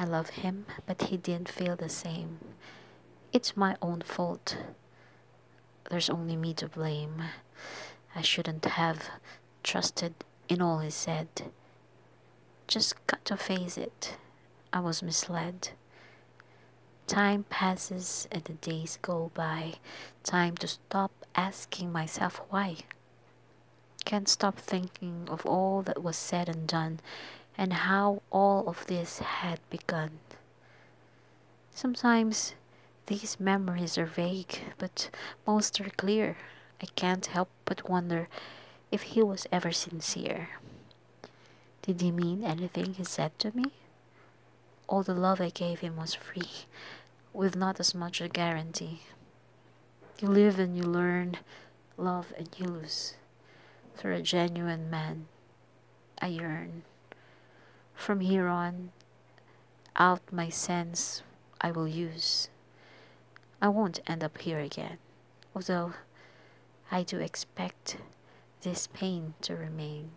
I love him, but he didn't feel the same. It's my own fault. There's only me to blame. I shouldn't have trusted in all he said. Just got to face it. I was misled. Time passes and the days go by. Time to stop asking myself why. Can't stop thinking of all that was said and done and how all of this had begun. Sometimes these memories are vague, but most are clear. I can't help but wonder if he was ever sincere. Did he mean anything he said to me? All the love I gave him was free, with not as much a guarantee. You live and you learn, love and you lose. For a genuine man, I yearn. From here on, out my sense I will use. I won't end up here again, although I do expect this pain to remain.